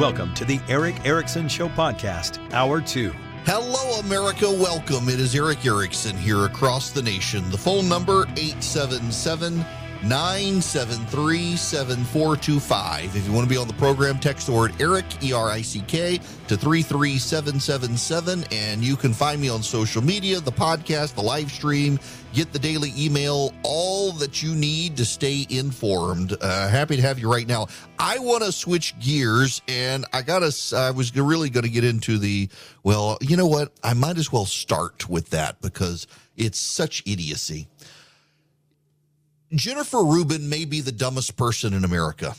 Welcome to the Erick Erickson Show Podcast, Hour 2. Hello, America. Welcome. It is Erick Erickson here across the nation. The phone number 877 973 7425. If you want to be on the program, text the word Erick, E R I C K, to 33777. And you can find me on social media, the podcast, the live stream, get the daily email, all that you need to stay informed. Uh, happy to have you right now. I want to switch gears, and I got to, I was really going to get into the, well, you know what? I might as well start with that because it's such idiocy. Jennifer Rubin may be the dumbest person in America.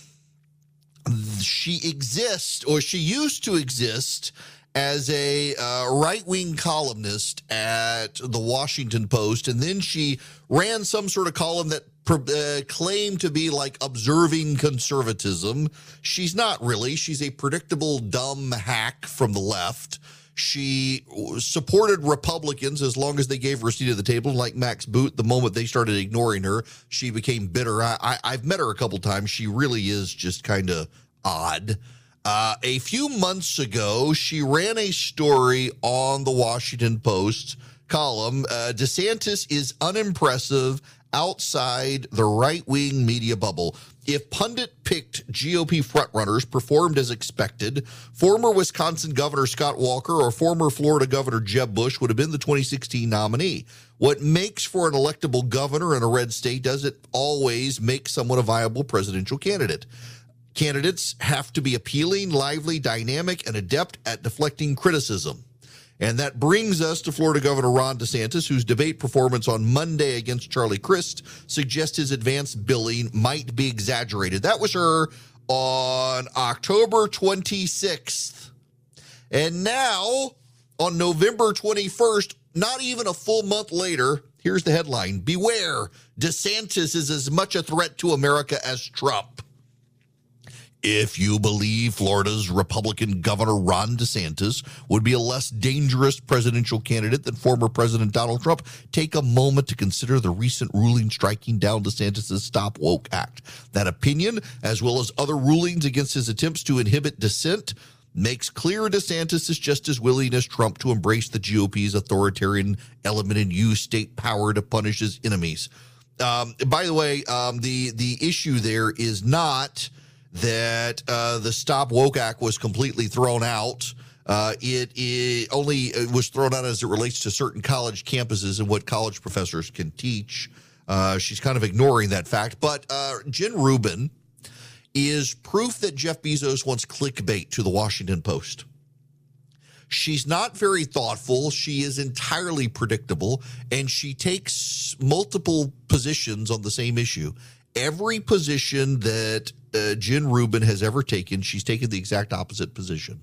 She exists, or she used to exist, as a uh, right wing columnist at the Washington Post. And then she ran some sort of column that uh, claimed to be like observing conservatism. She's not really. She's a predictable, dumb hack from the left. She supported Republicans as long as they gave her a seat at the table. Like Max Boot, the moment they started ignoring her, she became bitter. I, I, have met her a couple times. She really is just kind of odd. Uh, a few months ago, she ran a story on the Washington Post column. Uh, DeSantis is unimpressive outside the right wing media bubble. If pundit picked GOP frontrunners performed as expected, former Wisconsin Governor Scott Walker or former Florida Governor Jeb Bush would have been the 2016 nominee. What makes for an electable governor in a red state doesn't always make someone a viable presidential candidate. Candidates have to be appealing, lively, dynamic, and adept at deflecting criticism. And that brings us to Florida Governor Ron DeSantis, whose debate performance on Monday against Charlie Crist suggests his advanced billing might be exaggerated. That was her on October 26th. And now, on November 21st, not even a full month later, here's the headline Beware, DeSantis is as much a threat to America as Trump. If you believe Florida's Republican Governor Ron DeSantis would be a less dangerous presidential candidate than former President Donald Trump, take a moment to consider the recent ruling striking down DeSantis' Stop Woke Act. That opinion, as well as other rulings against his attempts to inhibit dissent, makes clear DeSantis is just as willing as Trump to embrace the GOP's authoritarian element and use state power to punish his enemies. Um, by the way, um, the the issue there is not that uh, the Stop Woke Act was completely thrown out. Uh, it, it, only it was thrown out as it relates to certain college campuses and what college professors can teach. Uh, she's kind of ignoring that fact. But uh, Jen Rubin is proof that Jeff Bezos wants clickbait to the Washington Post. She's not very thoughtful. She is entirely predictable, and she takes multiple positions on the same issue every position that uh, Jen Rubin has ever taken, she's taken the exact opposite position.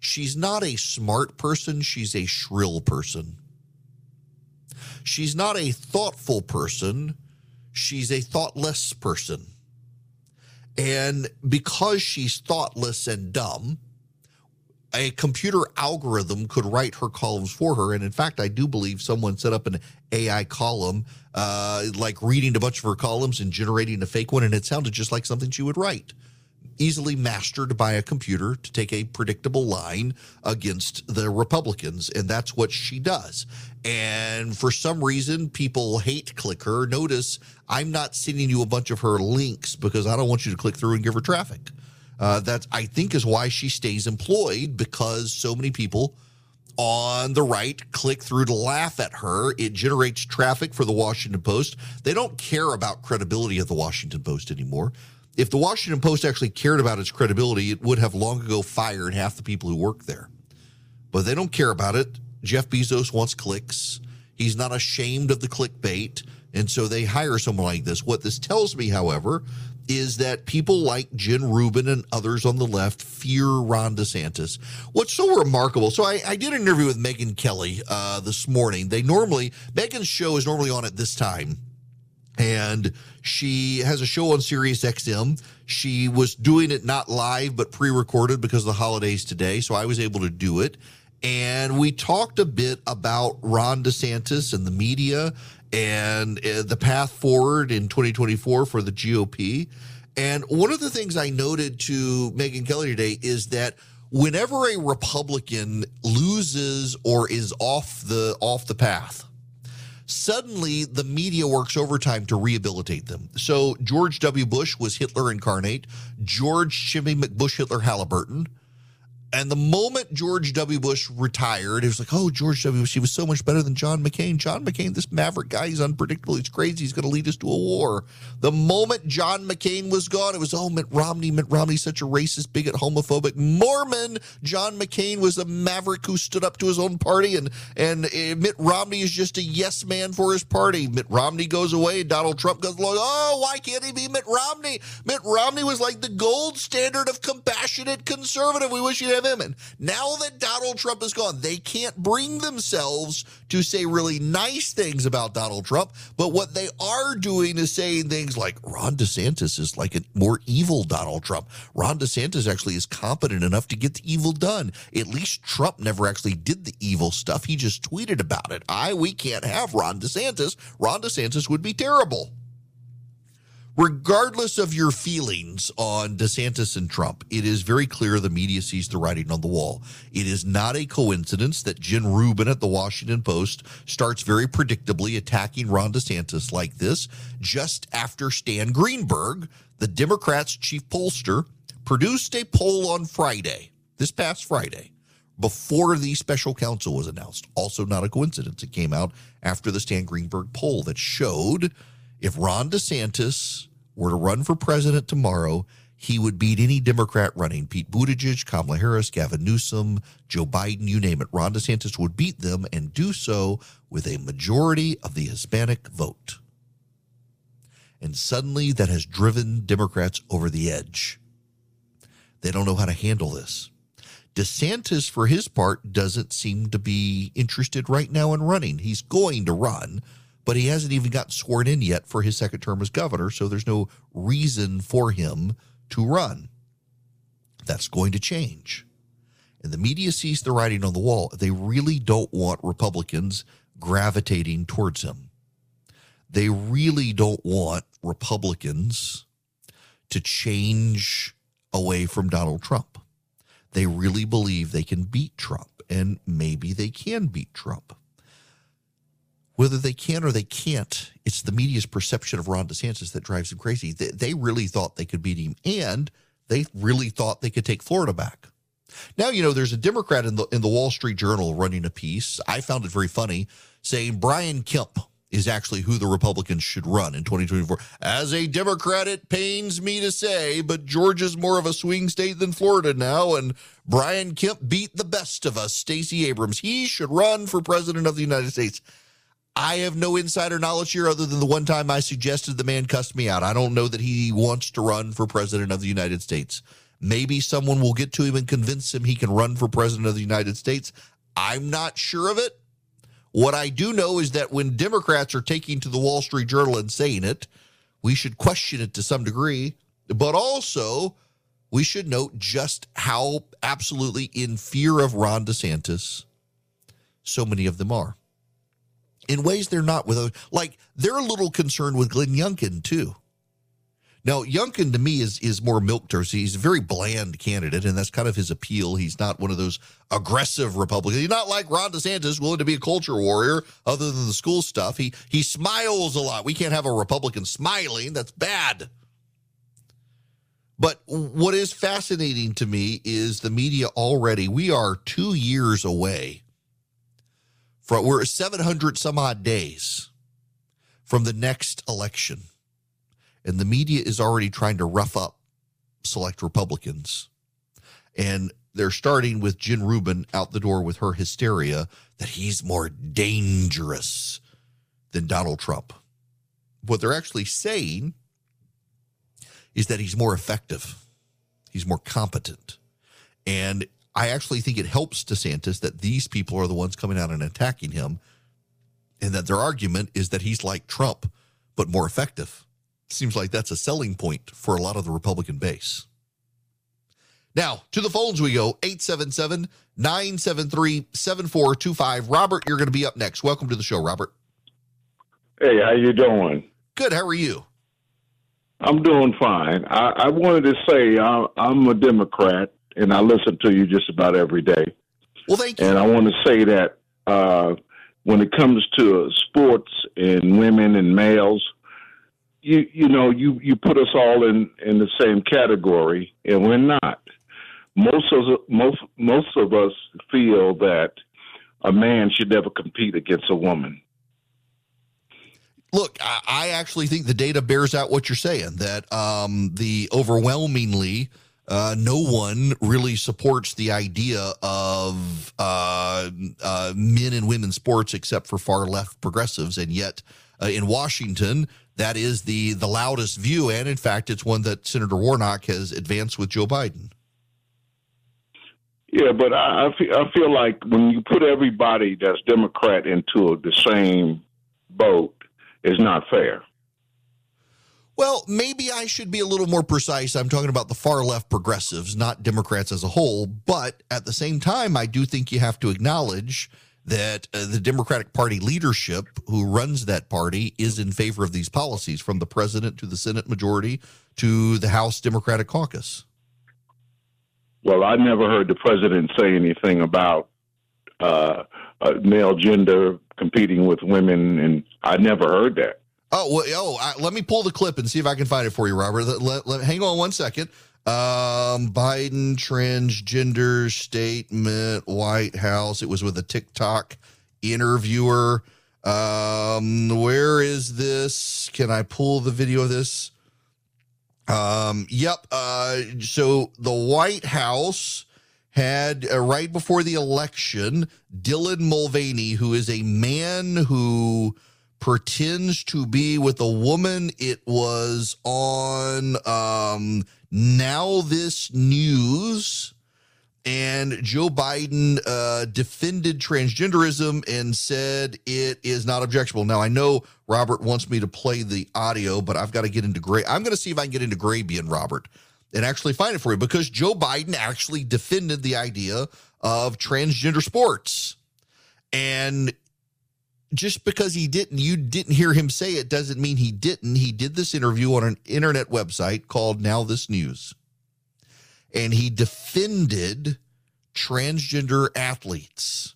She's not a smart person, she's a shrill person. She's not a thoughtful person, she's a thoughtless person. And because she's thoughtless and dumb, a computer algorithm could write her columns for her. And in fact, I do believe someone set up an AI column, uh, like reading a bunch of her columns and generating a fake one, and it sounded just like something she would write. Easily mastered by a computer to take a predictable line against the Republicans. And that's what she does. And for some reason, people hate click her. Notice I'm not sending you a bunch of her links because I don't want you to click through and give her traffic. Uh, that I think is why she stays employed because so many people on the right click through to laugh at her. It generates traffic for the Washington Post. They don't care about credibility of the Washington Post anymore. If the Washington Post actually cared about its credibility, it would have long ago fired half the people who work there. But they don't care about it. Jeff Bezos wants clicks. He's not ashamed of the clickbait. And so they hire someone like this. What this tells me, however, is that people like Jen Rubin and others on the left fear Ron DeSantis. What's so remarkable? So I, I did an interview with Megyn Kelly uh, this morning. They normally Megyn's show is normally on at this time, and she has a show on Sirius XM. She was doing it not live but pre-recorded because of the holidays today, so I was able to do it. And we talked a bit about Ron DeSantis and the media and uh, the path forward in 2024 for the GOP. And one of the things I noted to Megyn Kelly today is that whenever a Republican loses or is off the off the path, suddenly the media works overtime to rehabilitate them. So George W. Bush was Hitler incarnate, George Jimmy McBush Hitler Halliburton. And the moment George W. Bush retired, it was like, oh, George W. Bush, he was so much better than John McCain. John McCain, this maverick guy, he's unpredictable. He's crazy. He's going to lead us to a war. The moment John McCain was gone, it was, oh, Mitt Romney. Mitt Romney's such a racist, bigot, homophobic Mormon. John McCain was a maverick who stood up to his own party. And, and uh, Mitt Romney is just a yes man for his party. Mitt Romney goes away. Donald Trump goes along. Oh, why can't he be Mitt Romney? Mitt Romney was like the gold standard of compassionate conservative. We wish you'd have him. And now that Donald Trump is gone, they can't bring themselves to say really nice things about Donald Trump. But what they are doing is saying things like Ron DeSantis is like a more evil Donald Trump. Ron DeSantis actually is competent enough to get the evil done. At least Trump never actually did the evil stuff. He just tweeted about it. I, we can't have Ron DeSantis. Ron DeSantis would be terrible regardless of your feelings on DeSantis and Trump, it is very clear the media sees the writing on the wall. It is not a coincidence that Jen Rubin at the Washington Post starts very predictably attacking Ron DeSantis like this just after Stan Greenberg, the Democrats' chief pollster, produced a poll on Friday, this past Friday, before the special counsel was announced. Also, not a coincidence. It came out after the Stan Greenberg poll that showed if Ron DeSantis were to run for president tomorrow, he would beat any Democrat running. Pete Buttigieg, Kamala Harris, Gavin Newsom, Joe Biden, you name it. Ron DeSantis would beat them and do so with a majority of the Hispanic vote. And suddenly that has driven Democrats over the edge. They don't know how to handle this. DeSantis, for his part, doesn't seem to be interested right now in running. He's going to run but he hasn't even gotten sworn in yet for his second term as governor, so there's no reason for him to run. That's going to change. And the media sees the writing on the wall. They really don't want Republicans gravitating towards him. They really don't want Republicans to change away from Donald Trump. They really believe they can beat Trump, and maybe they can beat Trump. Whether they can or they can't, it's the media's perception of Ron DeSantis that drives them crazy. They, they really thought they could beat him, and they really thought they could take Florida back. Now, you know, there's a Democrat in the in the Wall Street Journal running a piece. I found it very funny saying Brian Kemp is actually who the Republicans should run in 2024. As a Democrat, it pains me to say, but Georgia's more of a swing state than Florida now, and Brian Kemp beat the best of us, Stacey Abrams. He should run for president of the United States. I have no insider knowledge here other than the one time I suggested the man cussed me out. I don't know that he wants to run for president of the United States. Maybe someone will get to him and convince him he can run for president of the United States. I'm not sure of it. What I do know is that when Democrats are taking to the Wall Street Journal and saying it, we should question it to some degree, but also we should note just how absolutely in fear of Ron DeSantis so many of them are in ways they're not with us. like they're a little concerned with Glenn Youngkin too. Now, Youngkin to me is is more milk toast. He's a very bland candidate, and that's kind of his appeal. He's not one of those aggressive Republicans. He's not like Ron DeSantis, willing to be a culture warrior, other than the school stuff. He he smiles a lot. We can't have a Republican smiling. That's bad. But what is fascinating to me is the media already. We are two years away from we're 700 some odd days from the next election, and the media is already trying to rough up select Republicans. And they're starting with Jen Rubin out the door with her hysteria that he's more dangerous than Donald Trump. What they're actually saying is that he's more effective, he's more competent. And I actually think it helps DeSantis that these people are the ones coming out and attacking him, and that their argument is that he's like Trump, but more effective. Seems like that's a selling point for a lot of the Republican base. Now, to the phones we go 877 973 7425. Robert, you're going to be up next. Welcome to the show, Robert. Hey, how you doing? Good. How are you? I'm doing fine. I, I wanted to say I, I'm a Democrat, and I listen to you just about every day. Well, thank you. And I want to say that uh, when it comes to sports and women and males, you you know you you put us all in in the same category, and we're not. Most of most most of us feel that a man should never compete against a woman. Look, I, I actually think the data bears out what you're saying. That um, the overwhelmingly uh, no one really supports the idea of uh, uh, men and women sports except for far left progressives, and yet uh, in Washington, that is the the loudest view, and in fact, it's one that Senator Warnock has advanced with Joe Biden. Yeah, but I, I, feel, I feel like when you put everybody that's Democrat into the same boat, it's not fair. Well, maybe I should be a little more precise. I'm talking about the far left progressives, not Democrats as a whole. But at the same time, I do think you have to acknowledge that uh, the Democratic Party leadership who runs that party is in favor of these policies, from the president to the Senate majority to the House Democratic caucus. Well, I never heard the president say anything about uh, uh, male gender competing with women, and I never heard that. Oh, well, oh, I, let me pull the clip and see if I can find it for you, Robert. Let, let, let, hang on one second. Um, Biden transgender statement, White House. It was with a TikTok interviewer. Um, where is this? Can I pull the video of this? Um, yep. Uh, so the White House had uh, right before the election Dylan Mulvaney, who is a man who pretends to be with a woman. It was on um, Now This News. And Joe Biden uh, defended transgenderism and said it is not objectionable. Now, I know Robert wants me to play the audio, but I've got to get into gray. I'm going to see if I can get into Grabien, Robert, and actually find it for you because Joe Biden actually defended the idea of transgender sports. And just because he didn't, you didn't hear him say it doesn't mean he didn't. He did this interview on an internet website called Now This News. And he defended transgender athletes.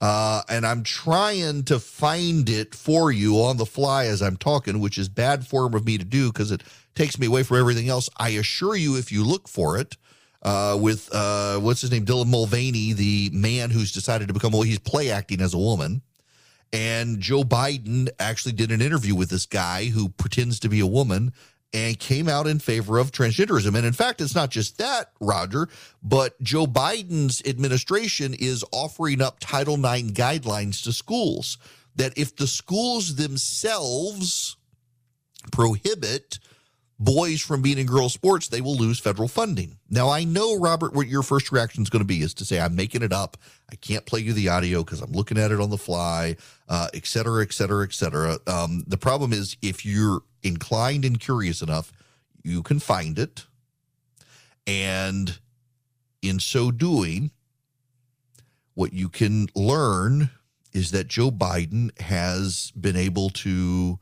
Uh, and I'm trying to find it for you on the fly as I'm talking, which is bad form of me to do because it takes me away from everything else. I assure you, if you look for it, uh, with uh, what's his name, Dylan Mulvaney, the man who's decided to become well, he's play acting as a woman. And Joe Biden actually did an interview with this guy who pretends to be a woman and came out in favor of transgenderism. And in fact, it's not just that, Roger, but Joe Biden's administration is offering up Title IX guidelines to schools that if the schools themselves prohibit boys from being in girls sports, they will lose federal funding. Now, I know, Robert, what your first reaction is going to be is to say, I'm making it up. I can't play you the audio because I'm looking at it on the fly, uh, et cetera, et cetera, et cetera. Um, the problem is if you're inclined and curious enough, you can find it. And in so doing, what you can learn is that Joe Biden has been able to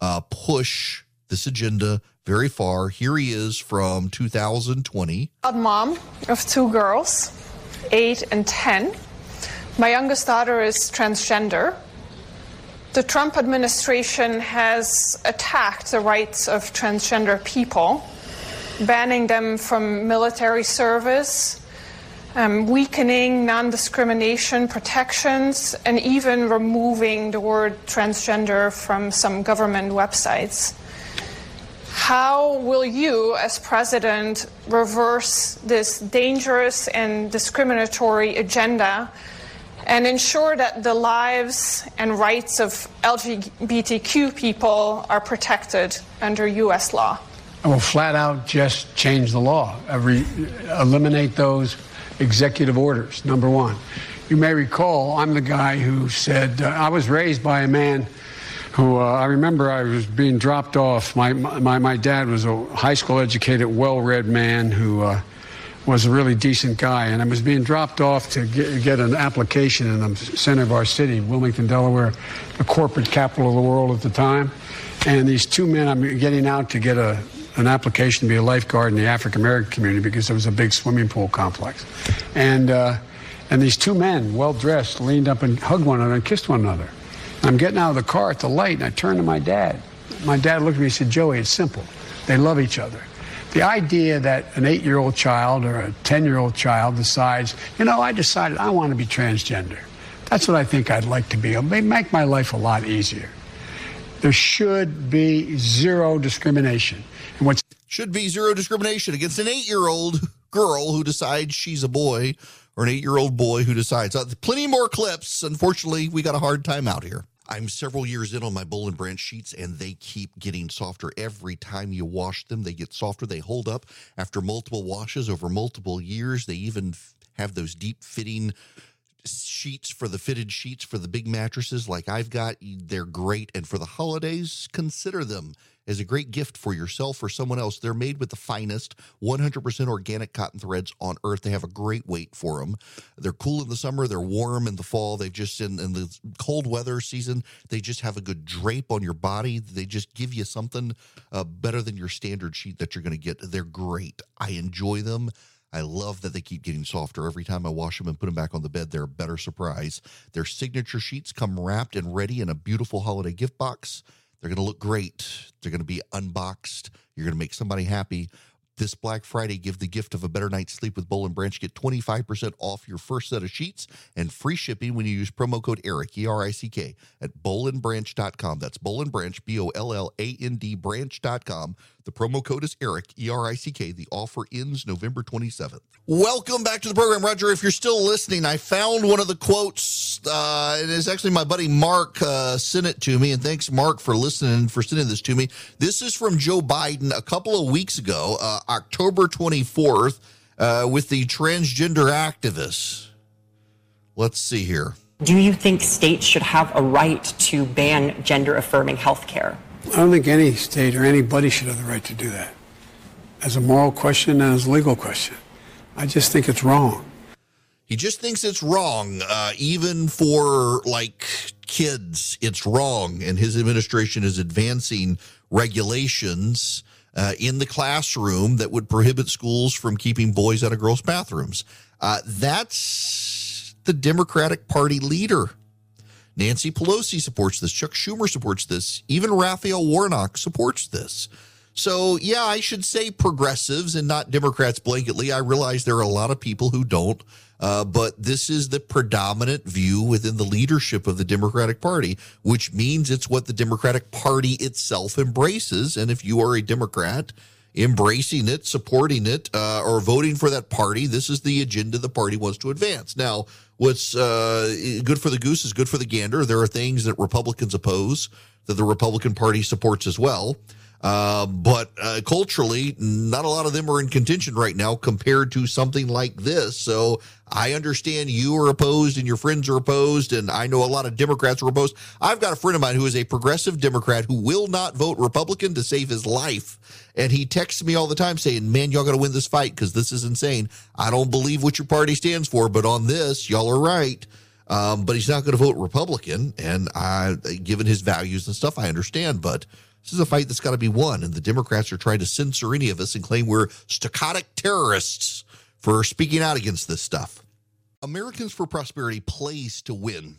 uh, push this agenda very far. Here he is from 2020. A mom of two girls, eight and 10. My youngest daughter is transgender. The Trump administration has attacked the rights of transgender people, banning them from military service, um, weakening non discrimination protections, and even removing the word transgender from some government websites. How will you, as president, reverse this dangerous and discriminatory agenda and ensure that the lives and rights of LGBTQ people are protected under U.S. law? I will flat out just change the law, Every, eliminate those executive orders, number one. You may recall I'm the guy who said, uh, I was raised by a man who uh, I remember I was being dropped off. My, my, my dad was a high school educated, well read man who uh, was a really decent guy. And I was being dropped off to get, get, an application in the center of our city, Wilmington, Delaware, the corporate capital of the world at the time. And these two men, I'm getting out to get a an application to be a lifeguard in the African American community because there was a big swimming pool complex. And, uh, and these two men, well dressed, leaned up and hugged one another and kissed one another. I'm getting out of the car at the light and I turned to my dad. My dad looked at me and said, Joey, it's simple. They love each other. The idea that an eight year old child or a 10 year old child decides, you know, I decided I want to be transgender. That's what I think I'd like to be. It'll make my life a lot easier. There should be zero discrimination. And should be zero discrimination against an eight year old girl who decides she's a boy or an eight year old boy who decides. Uh, plenty more clips. Unfortunately, we got a hard time out here. I'm several years in on my Boll and Branch sheets, and they keep getting softer every time you wash them. They get softer. They hold up after multiple washes over multiple years. They even have those deep fitting sheets for the fitted sheets for the big mattresses like I've got. They're great. And for the holidays, consider them as a great gift for yourself or someone else. They're made with the finest 100% organic cotton threads on earth. They have a great weight for them. They're cool in the summer, they're warm in the fall. They've just, in, in the cold weather season, they just have a good drape on your body. They just give you something uh, better than your standard sheet that you're going to get. They're great. I enjoy them. I love that they keep getting softer. Every time I wash them and put them back on the bed, they're a better surprise. Their signature sheets come wrapped and ready in a beautiful holiday gift box. They're going to look great. They're going to be unboxed. You're going to make somebody happy. This Black Friday, give the gift of a better night's sleep with Boll and Branch. Get 25% off your first set of sheets and free shipping when you use promo code ERICK, E R I C K, at bollandbranch.com. That's Boll and Branch, B O L L A N D branch.com. The promo code is ERICK, E R I C K. The offer ends November 27th. Welcome back to the program, Roger. If you're still listening, I found one of the quotes. Uh, it is actually my buddy Mark uh, sent it to me, and thanks, Mark, for listening and for sending this to me. This is from Joe Biden a couple of weeks ago, uh, October 24th, uh, with the transgender activists. Let's see here. Do you think states should have a right to ban gender affirming health care? I don't think any state or anybody should have the right to do that as a moral question and as a legal question. I just think it's wrong. He just thinks it's wrong, uh, even for like kids. It's wrong, and his administration is advancing regulations uh, in the classroom that would prohibit schools from keeping boys out of girls' bathrooms. Uh, that's the Democratic Party leader. Nancy Pelosi supports this. Chuck Schumer supports this. Even Raphael Warnock supports this. So, yeah, I should say progressives and not Democrats blanketly. I realize there are a lot of people who don't, uh, but this is the predominant view within the leadership of the Democratic Party, which means it's what the Democratic Party itself embraces. And if you are a Democrat, embracing it, supporting it, uh, or voting for that party. This is the agenda the party wants to advance. Now, what's uh, good for the goose is good for the gander. There are things that Republicans oppose that the Republican Party supports as well. Uh, but uh, culturally, not a lot of them are in contention right now compared to something like this. So I understand you are opposed and your friends are opposed, and I know a lot of Democrats are opposed. I've got a friend of mine who is a progressive Democrat who will not vote Republican to save his life. And he texts me all the time saying, Man, y'all got to win this fight because this is insane. I don't believe what your party stands for, but on this, y'all are right. Um, but he's not going to vote Republican. And I, given his values and stuff, I understand. But this is a fight that's got to be won, and the Democrats are trying to censor any of us and claim we're stochastic terrorists for speaking out against this stuff. Americans for Prosperity plays to win.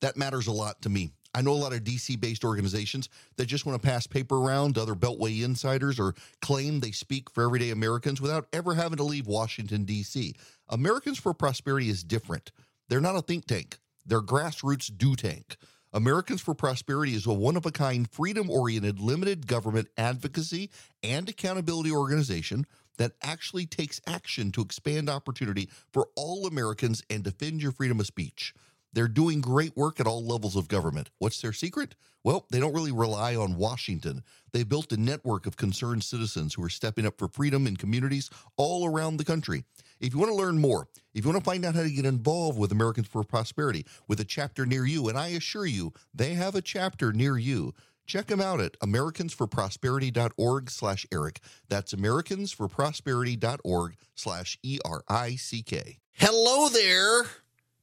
That matters a lot to me. I know a lot of DC based organizations that just want to pass paper around to other Beltway insiders or claim they speak for everyday Americans without ever having to leave Washington, D.C. Americans for Prosperity is different. They're not a think tank, they're grassroots do tank. Americans for Prosperity is a one of a kind, freedom oriented, limited government advocacy and accountability organization that actually takes action to expand opportunity for all Americans and defend your freedom of speech. They're doing great work at all levels of government. What's their secret? Well, they don't really rely on Washington. They've built a network of concerned citizens who are stepping up for freedom in communities all around the country. If you want to learn more, if you want to find out how to get involved with Americans for Prosperity with a chapter near you, and I assure you, they have a chapter near you. Check them out at americansforprosperity.org slash Erick. That's americansforprosperity.org slash E-R-I-C-K. Hello there.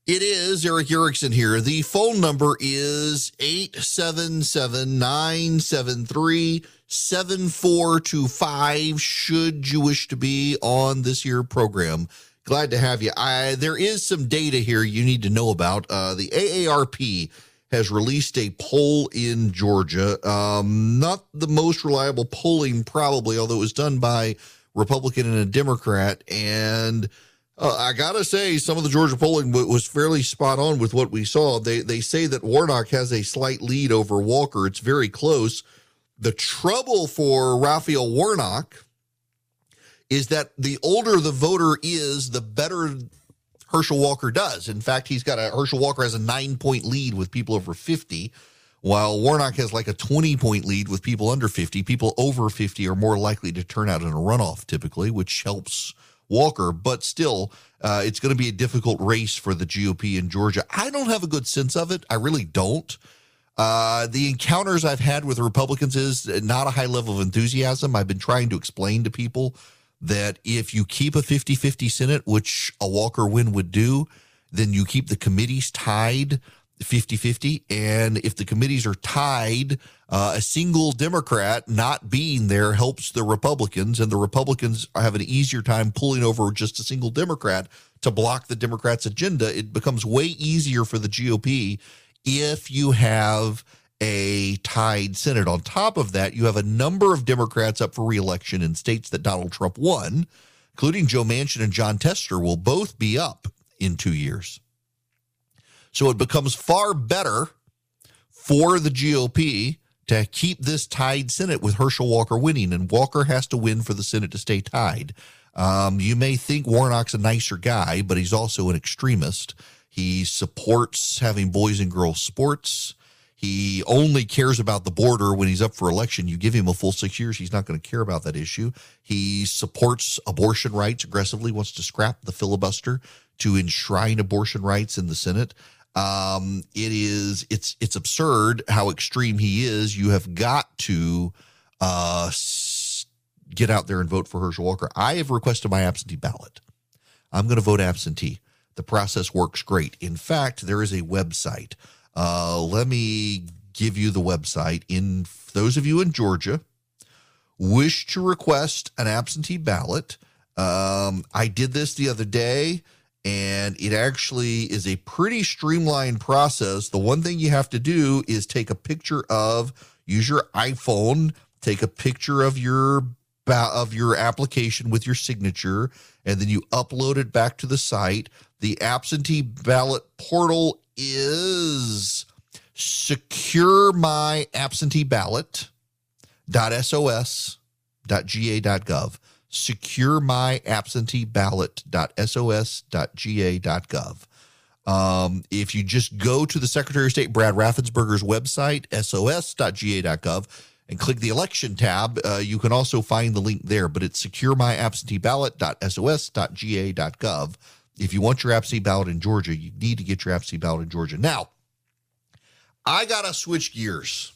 It is Erick Erickson here. The phone number is 877 973 7425. Should you wish to be on this year program, glad to have you. I, there is some data here you need to know about. Uh, the AARP has released a poll in Georgia. Um, not the most reliable polling, probably, although it was done by Republican and a Democrat. And uh, I gotta say, some of the Georgia polling w- was fairly spot on with what we saw. They they say that Warnock has a slight lead over Walker. It's very close. The trouble for Raphael Warnock is that the older the voter is, the better Herschel Walker does. In fact, he's got a Herschel Walker has a nine point lead with people over 50, while Warnock has like a 20 point lead with people under 50. People over 50 are more likely to turn out in a runoff typically, which helps Walker, but still, uh, it's going to be a difficult race for the GOP in Georgia. I don't have a good sense of it. I really don't. Uh, the encounters I've had with Republicans is not a high level of enthusiasm. I've been trying to explain to people that if you keep a 50 50 Senate, which a Walker win would do, then you keep the committees tied 50 50. And if the committees are tied, uh, a single Democrat not being there helps the Republicans, and the Republicans have an easier time pulling over just a single Democrat to block the Democrats' agenda. It becomes way easier for the GOP if you have a tied Senate. On top of that, you have a number of Democrats up for reelection in states that Donald Trump won, including Joe Manchin and Jon Tester, will both be up in two years. So it becomes far better for the GOP to keep this tied Senate with Herschel Walker winning, and Walker has to win for the Senate to stay tied. Um, you may think Warnock's a nicer guy, but he's also an extremist. He supports having boys and girls sports. He only cares about the border when he's up for election. You give him a full six years, he's not going to care about that issue. He supports abortion rights aggressively, wants to scrap the filibuster to enshrine abortion rights in the Senate. Um, it is it's it's absurd how extreme he is. You have got to uh, get out there and vote for Herschel Walker. I have requested my absentee ballot. I'm going to vote absentee. The process works great. In fact, there is a website uh, let me give you the website. In those of you in Georgia, wish to request an absentee ballot. Um, I did this the other day, and it actually is a pretty streamlined process. The one thing you have to do is take a picture of, use your iPhone, take a picture of your of your application with your signature, and then you upload it back to the site. The absentee ballot portal is secure my absentee ballot sos.ga.gov secure my absentee ballot sos.ga.gov um, if you just go to the secretary of state brad raffensperger's website sos.ga.gov and click the election tab uh, you can also find the link there but it's secure my absentee ballot.sos.ga.gov if you want your absentee ballot in Georgia, you need to get your absentee ballot in Georgia. Now, I got to switch gears.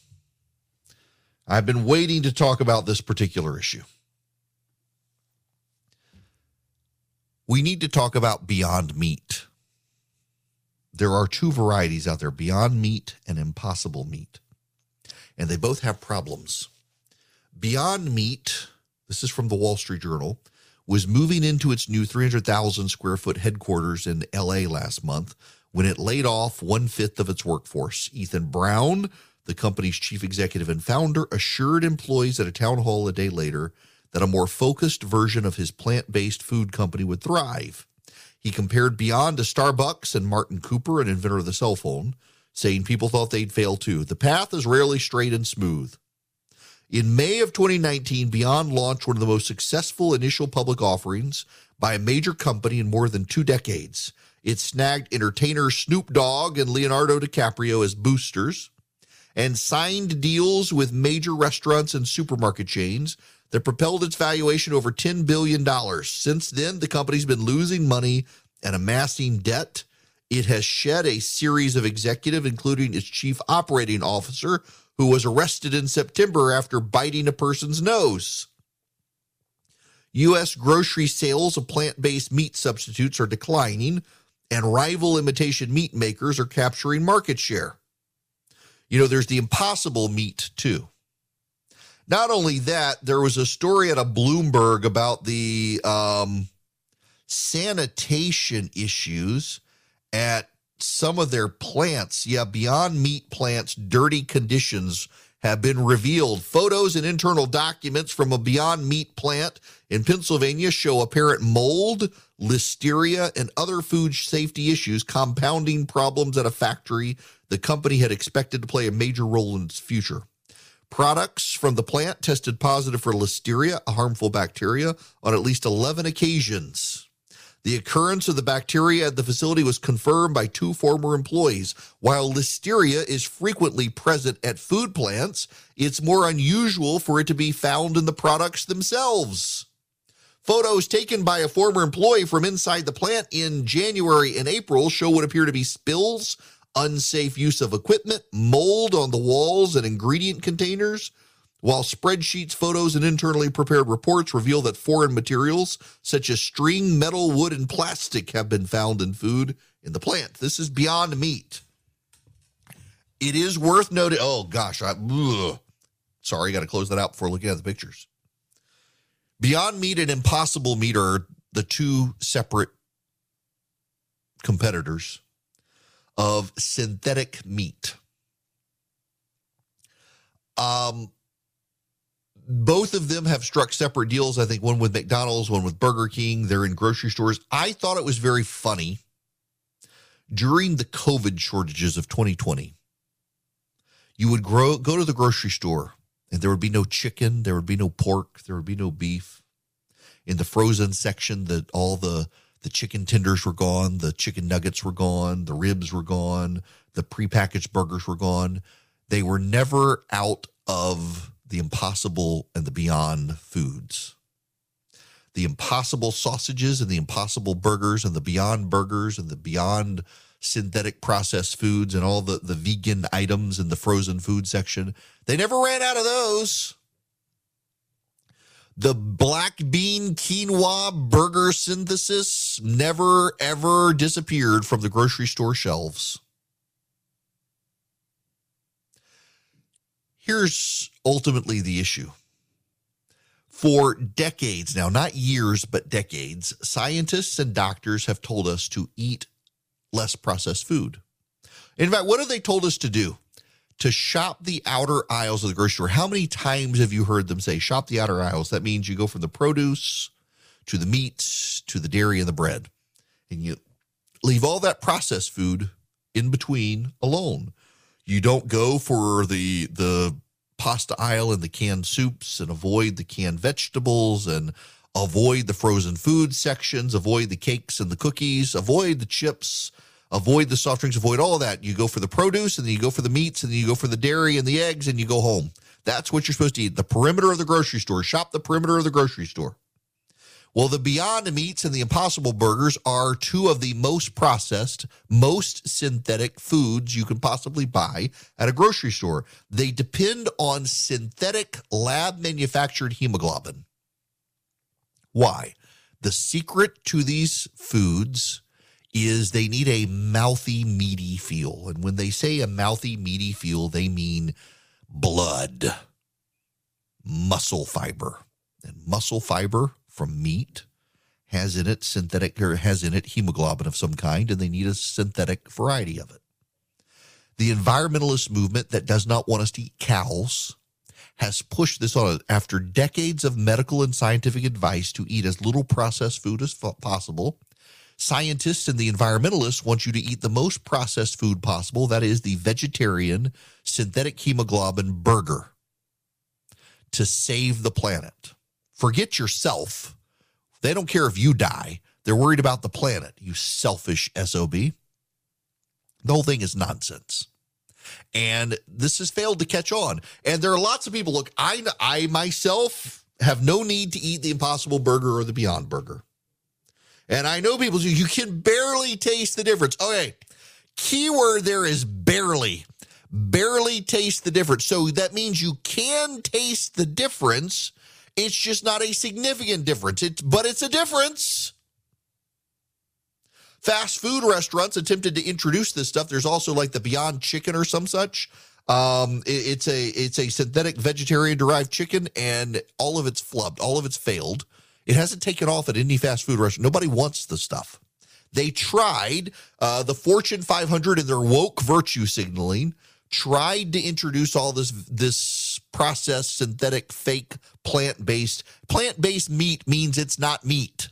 I've been waiting to talk about this particular issue. We need to talk about Beyond Meat. There are two varieties out there Beyond Meat and Impossible Meat, and they both have problems. Beyond Meat, this is from the Wall Street Journal, was moving into its new 300,000 square foot headquarters in LA last month when it laid off one fifth of its workforce. Ethan Brown, the company's chief executive and founder, assured employees at a town hall a day later that a more focused version of his plant based food company would thrive. He compared Beyond to Starbucks and Martin Cooper, an inventor of the cell phone, saying people thought they'd fail too. The path is rarely straight and smooth. In May of 2019, Beyond launched one of the most successful initial public offerings by a major company in more than two decades. It snagged entertainers Snoop Dogg and Leonardo DiCaprio as boosters and signed deals with major restaurants and supermarket chains that propelled its valuation over $10 billion. Since then, the company's been losing money and amassing debt. It has shed a series of executives, including its chief operating officer, who was arrested in September after biting a person's nose. U.S. grocery sales of plant based meat substitutes are declining, and rival imitation meat makers are capturing market share. You know, there's the impossible meat too. Not only that, there was a story at a Bloomberg about the um, sanitation issues at some of their plants. Yeah, Beyond Meat plants' dirty conditions have been revealed. Photos and internal documents from a Beyond Meat plant in Pennsylvania show apparent mold, listeria, and other food safety issues compounding problems at a factory the company had expected to play a major role in its future. Products from the plant tested positive for listeria, a harmful bacteria, on at least 11 occasions. The occurrence of the bacteria at the facility was confirmed by two former employees. While listeria is frequently present at food plants, it's more unusual for it to be found in the products themselves. Photos taken by a former employee from inside the plant in January and April show what appear to be spills unsafe use of equipment, mold on the walls and ingredient containers, while spreadsheets, photos, and internally prepared reports reveal that foreign materials such as string, metal, wood, and plastic have been found in food in the plant. This is beyond meat. It is worth noting. Oh gosh, I ugh. sorry, got to close that out before looking at the pictures. Beyond Meat and Impossible Meat are the two separate competitors of synthetic meat. Um, both of them have struck separate deals. I think one with McDonald's, one with Burger King. They're in grocery stores. I thought it was very funny during the COVID shortages of 2020. You would grow, go to the grocery store and there would be no chicken, there would be no pork, there would be no beef. In the frozen section, that all the the chicken tenders were gone, the chicken nuggets were gone, the ribs were gone, the prepackaged burgers were gone. They were never out of the impossible and the beyond foods. The impossible sausages and the impossible burgers and the beyond burgers and the beyond synthetic processed foods and all the, the vegan items in the frozen food section. They never ran out of those. The black bean quinoa burger synthesis never ever disappeared from the grocery store shelves. Here's ultimately the issue. For decades now, not years, but decades, scientists and doctors have told us to eat less processed food. In fact, what have they told us to do? To shop the outer aisles of the grocery store. How many times have you heard them say shop the outer aisles? That means you go from the produce to the meats to the dairy and the bread. And you leave all that processed food in between alone. You don't go for the the pasta aisle and the canned soups and avoid the canned vegetables and avoid the frozen food sections, avoid the cakes and the cookies, avoid the chips avoid the soft drinks, avoid all that. You go for the produce and then you go for the meats and then you go for the dairy and the eggs and you go home. That's what you're supposed to eat. The perimeter of the grocery store. Shop the perimeter of the grocery store. Well, the Beyond Meats and the Impossible Burgers are two of the most processed, most synthetic foods you can possibly buy at a grocery store. They depend on synthetic lab manufactured hemoglobin. Why? The secret to these foods is they need a mouthy, meaty feel. And when they say a mouthy, meaty feel, they mean blood, muscle fiber. And muscle fiber from meat has in it synthetic or has in it hemoglobin of some kind, and they need a synthetic variety of it. The environmentalist movement that does not want us to eat cows has pushed this on after decades of medical and scientific advice to eat as little processed food as possible Scientists and the environmentalists want you to eat the most processed food possible. That is the vegetarian synthetic hemoglobin burger to save the planet. Forget yourself. They don't care if you die. They're worried about the planet, you selfish SOB. The whole thing is nonsense. And this has failed to catch on. And there are lots of people. Look, I, I myself have no need to eat the Impossible Burger or the Beyond Burger. And I know people, you can barely taste the difference. Okay. Keyword there is barely. Barely taste the difference. So that means you can taste the difference. It's just not a significant difference. It's but it's a difference. Fast food restaurants attempted to introduce this stuff. There's also like the Beyond Chicken or some such. Um, it, it's a it's a synthetic vegetarian derived chicken, and all of it's flubbed, all of it's failed. It hasn't taken off at any fast food restaurant. Nobody wants the stuff. They tried uh, the Fortune 500 and their woke virtue signaling tried to introduce all this this processed synthetic fake plant-based plant-based meat means it's not meat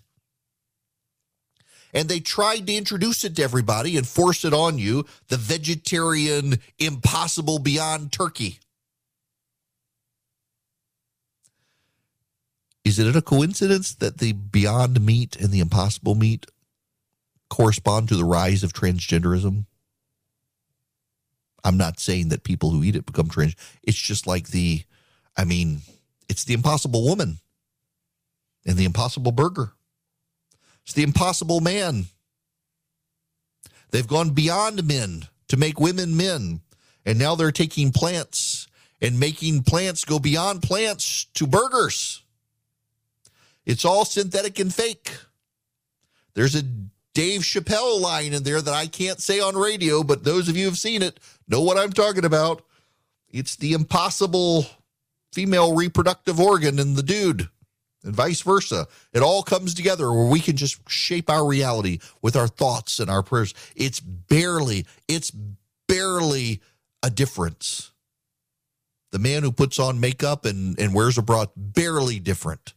and they tried to introduce it to everybody and force it on you the vegetarian impossible beyond turkey is it a coincidence that the beyond meat and the impossible meat correspond to the rise of transgenderism i'm not saying that people who eat it become trans it's just like the i mean it's the impossible woman and the impossible burger it's the impossible man. They've gone beyond men to make women men. And now they're taking plants and making plants go beyond plants to burgers. It's all synthetic and fake. There's a Dave Chappelle line in there that I can't say on radio, but those of you who've seen it know what I'm talking about. It's the impossible female reproductive organ in the dude and vice versa. It all comes together where we can just shape our reality with our thoughts and our prayers. It's barely, it's barely a difference. The man who puts on makeup and, and wears a bra, barely different.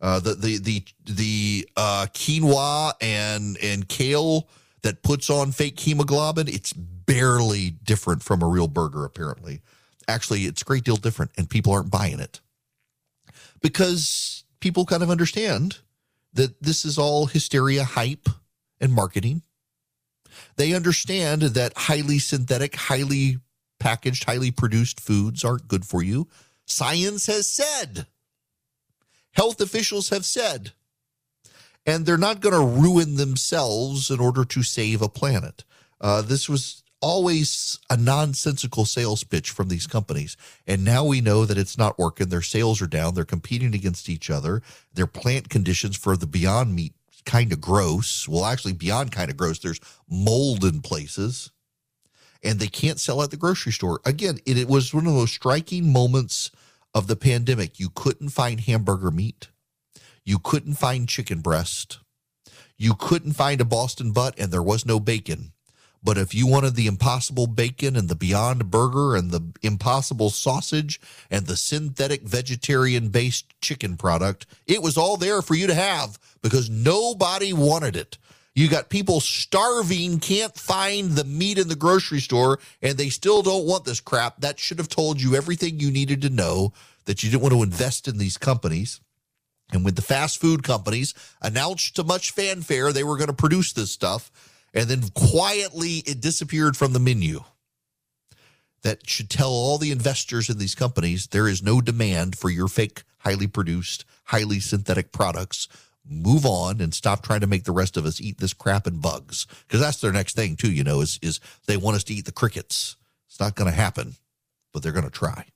Uh, the the the the uh, quinoa and and kale that puts on fake hemoglobin, it's barely different from a real burger. Apparently, actually, it's a great deal different, and people aren't buying it because people kind of understand that this is all hysteria, hype, and marketing. They understand that highly synthetic, highly packaged, highly produced foods aren't good for you. Science has said, health officials have said, and they're not going to ruin themselves in order to save a planet. Uh, this was always a nonsensical sales pitch from these companies. And now we know that it's not working. Their sales are down. They're competing against each other. Their plant conditions for the Beyond Meat kind of gross. Well, actually, beyond kind of gross. There's mold in places. And they can't sell at the grocery store. Again, it, it was one of those striking moments of the pandemic. You couldn't find hamburger meat. You couldn't find chicken breast. You couldn't find a Boston butt, and there was no bacon. But if you wanted the impossible bacon and the Beyond Burger and the impossible sausage and the synthetic vegetarian based chicken product, it was all there for you to have because nobody wanted it. You got people starving, can't find the meat in the grocery store, and they still don't want this crap. That should have told you everything you needed to know that you didn't want to invest in these companies. And when the fast food companies announced to much fanfare they were going to produce this stuff, and then quietly it disappeared from the menu. That should tell all the investors in these companies there is no demand for your fake, highly produced, highly synthetic products. Move on and stop trying to make the rest of us eat this crap and bugs. Because that's their next thing, too, you know, is, is they want us to eat the crickets. It's not going to happen, but they're going to try.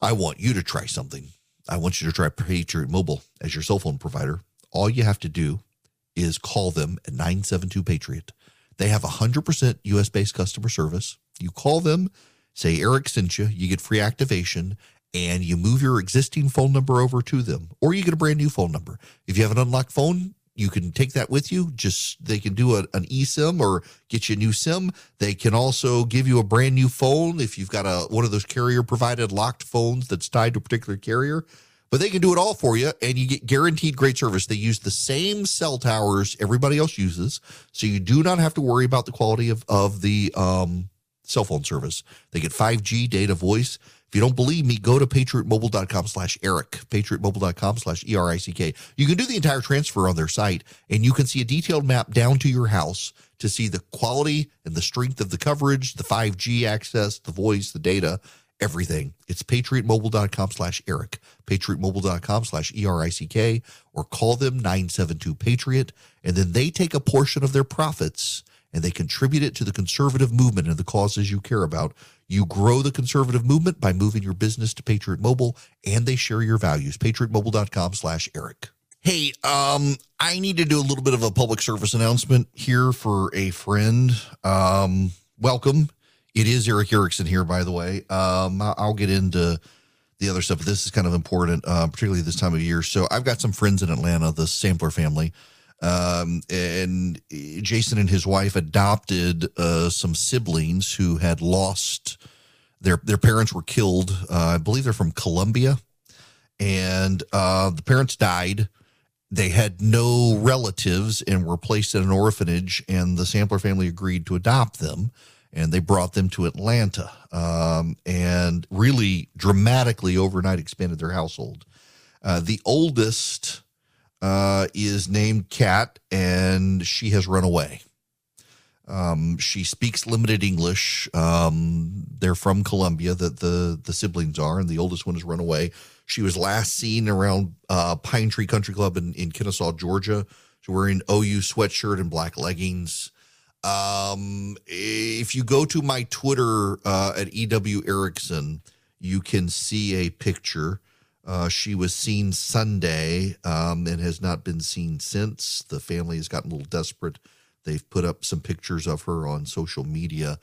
I want you to try something. I want you to try Patriot Mobile as your cell phone provider. All you have to do is call them at 972 Patriot. They have 100% US based customer service. You call them, say Erick sent you, you get free activation, and you move your existing phone number over to them, or you get a brand new phone number. If you have an unlocked phone, you can take that with you. Just they can do a, an eSIM or get you a new SIM. They can also give you a brand new phone if you've got a one of those carrier provided locked phones that's tied to a particular carrier but they can do it all for you and you get guaranteed great service. They use the same cell towers everybody else uses. So you do not have to worry about the quality of, of the um, cell phone service. They get 5G data voice. If you don't believe me, go to patriotmobile.com slash Erick, patriotmobile.com slash E-R-I-C-K. You can do the entire transfer on their site and you can see a detailed map down to your house to see the quality and the strength of the coverage, the 5G access, the voice, the data everything. It's patriotmobile.com slash Erick, patriotmobile.com slash E-R-I-C-K, or call them 972-PATRIOT, and then they take a portion of their profits and they contribute it to the conservative movement and the causes you care about. You grow the conservative movement by moving your business to Patriot Mobile, and they share your values. patriotmobile.com slash Erick. Hey, um, I need to do a little bit of a public service announcement here for a friend. Um, welcome. It is Erick Erickson here, by the way. Um, I'll get into the other stuff, but this is kind of important, uh, particularly this time of year. So I've got some friends in Atlanta, the Sampler family. Um, and Jason and his wife adopted uh, some siblings who had lost their their parents were killed. Uh, I believe they're from Colombia, and uh, the parents died they had no relatives and were placed in an orphanage, and the Sampler family agreed to adopt them. And they brought them to Atlanta um, and really dramatically overnight expanded their household. Uh, the oldest uh, is named Kat, and she has run away. Um, she speaks limited English. Um, they're from Colombia, that the the siblings are, and the oldest one has run away. She was last seen around uh, Pine Tree Country Club in, in Kennesaw, Georgia. She's wearing OU sweatshirt and black leggings. Um, if you go to my Twitter uh, at EW Erickson, you can see a picture. Uh, she was seen Sunday um, and has not been seen since. The family has gotten a little desperate. They've put up some pictures of her on social media.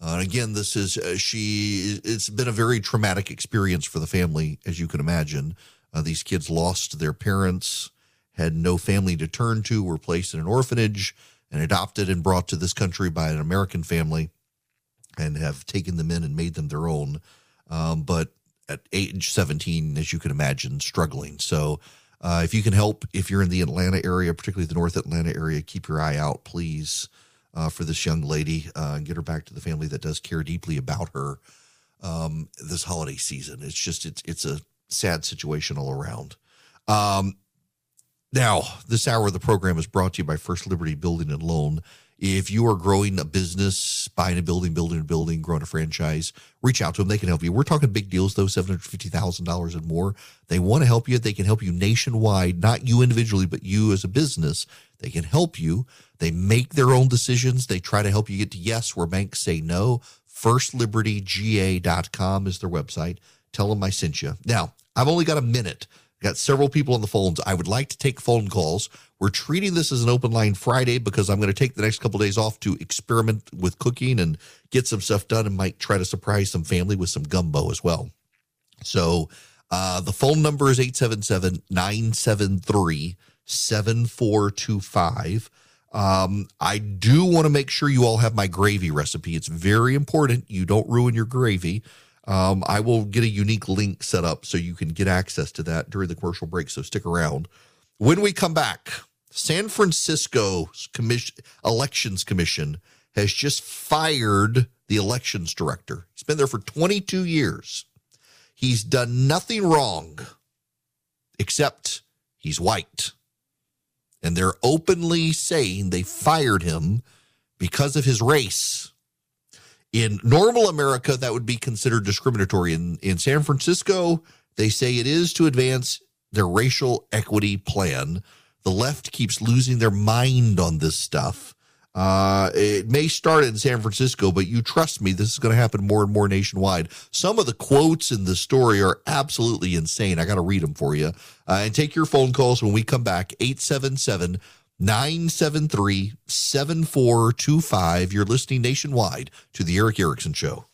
Uh, again, this is uh, she. It's been a very traumatic experience for the family, as you can imagine. Uh, these kids lost their parents, had no family to turn to, were placed in an orphanage, and adopted and brought to this country by an American family, and have taken them in and made them their own. Um, but at age 17, as you can imagine, struggling. So, uh, if you can help, if you're in the Atlanta area, particularly the North Atlanta area, keep your eye out, please uh, for this young lady uh, and get her back to the family that does care deeply about her um, this holiday season. It's just it's it's a sad situation all around. Um, now, this hour of the program is brought to you by First Liberty Building and Loan. If you are growing a business, buying a building, building a building, growing a franchise, reach out to them. They can help you. We're talking big deals, though, $750,000 and more. They want to help you. They can help you nationwide, not you individually, but you as a business. They can help you. They make their own decisions. They try to help you get to yes where banks say no. FirstLibertyGA.com is their website. Tell them I sent you. Now, I've only got a minute. Got several people on the phones. I would like to take phone calls. We're treating this as an open line Friday because I'm going to take the next couple of days off to experiment with cooking and get some stuff done and might try to surprise some family with some gumbo as well. So uh, the phone number is 877 973 7425. Um, I do want to make sure you all have my gravy recipe. It's very important you don't ruin your gravy. Um, I will get a unique link set up so you can get access to that during the commercial break. So stick around. When we come back, San Francisco's commission, elections commission has just fired the elections director. He's been there for 22 years. He's done nothing wrong except he's white and they're openly saying they fired him because of his race. In normal America, that would be considered discriminatory. In, in San Francisco, they say it is to advance their racial equity plan. The left keeps losing their mind on this stuff. Uh, it may start in San Francisco, but you trust me, this is going to happen more and more nationwide. Some of the quotes in the story are absolutely insane. I got to read them for you. Uh, and take your phone calls when we come back 877 973 7425. You're listening nationwide to The Erick Erickson Show.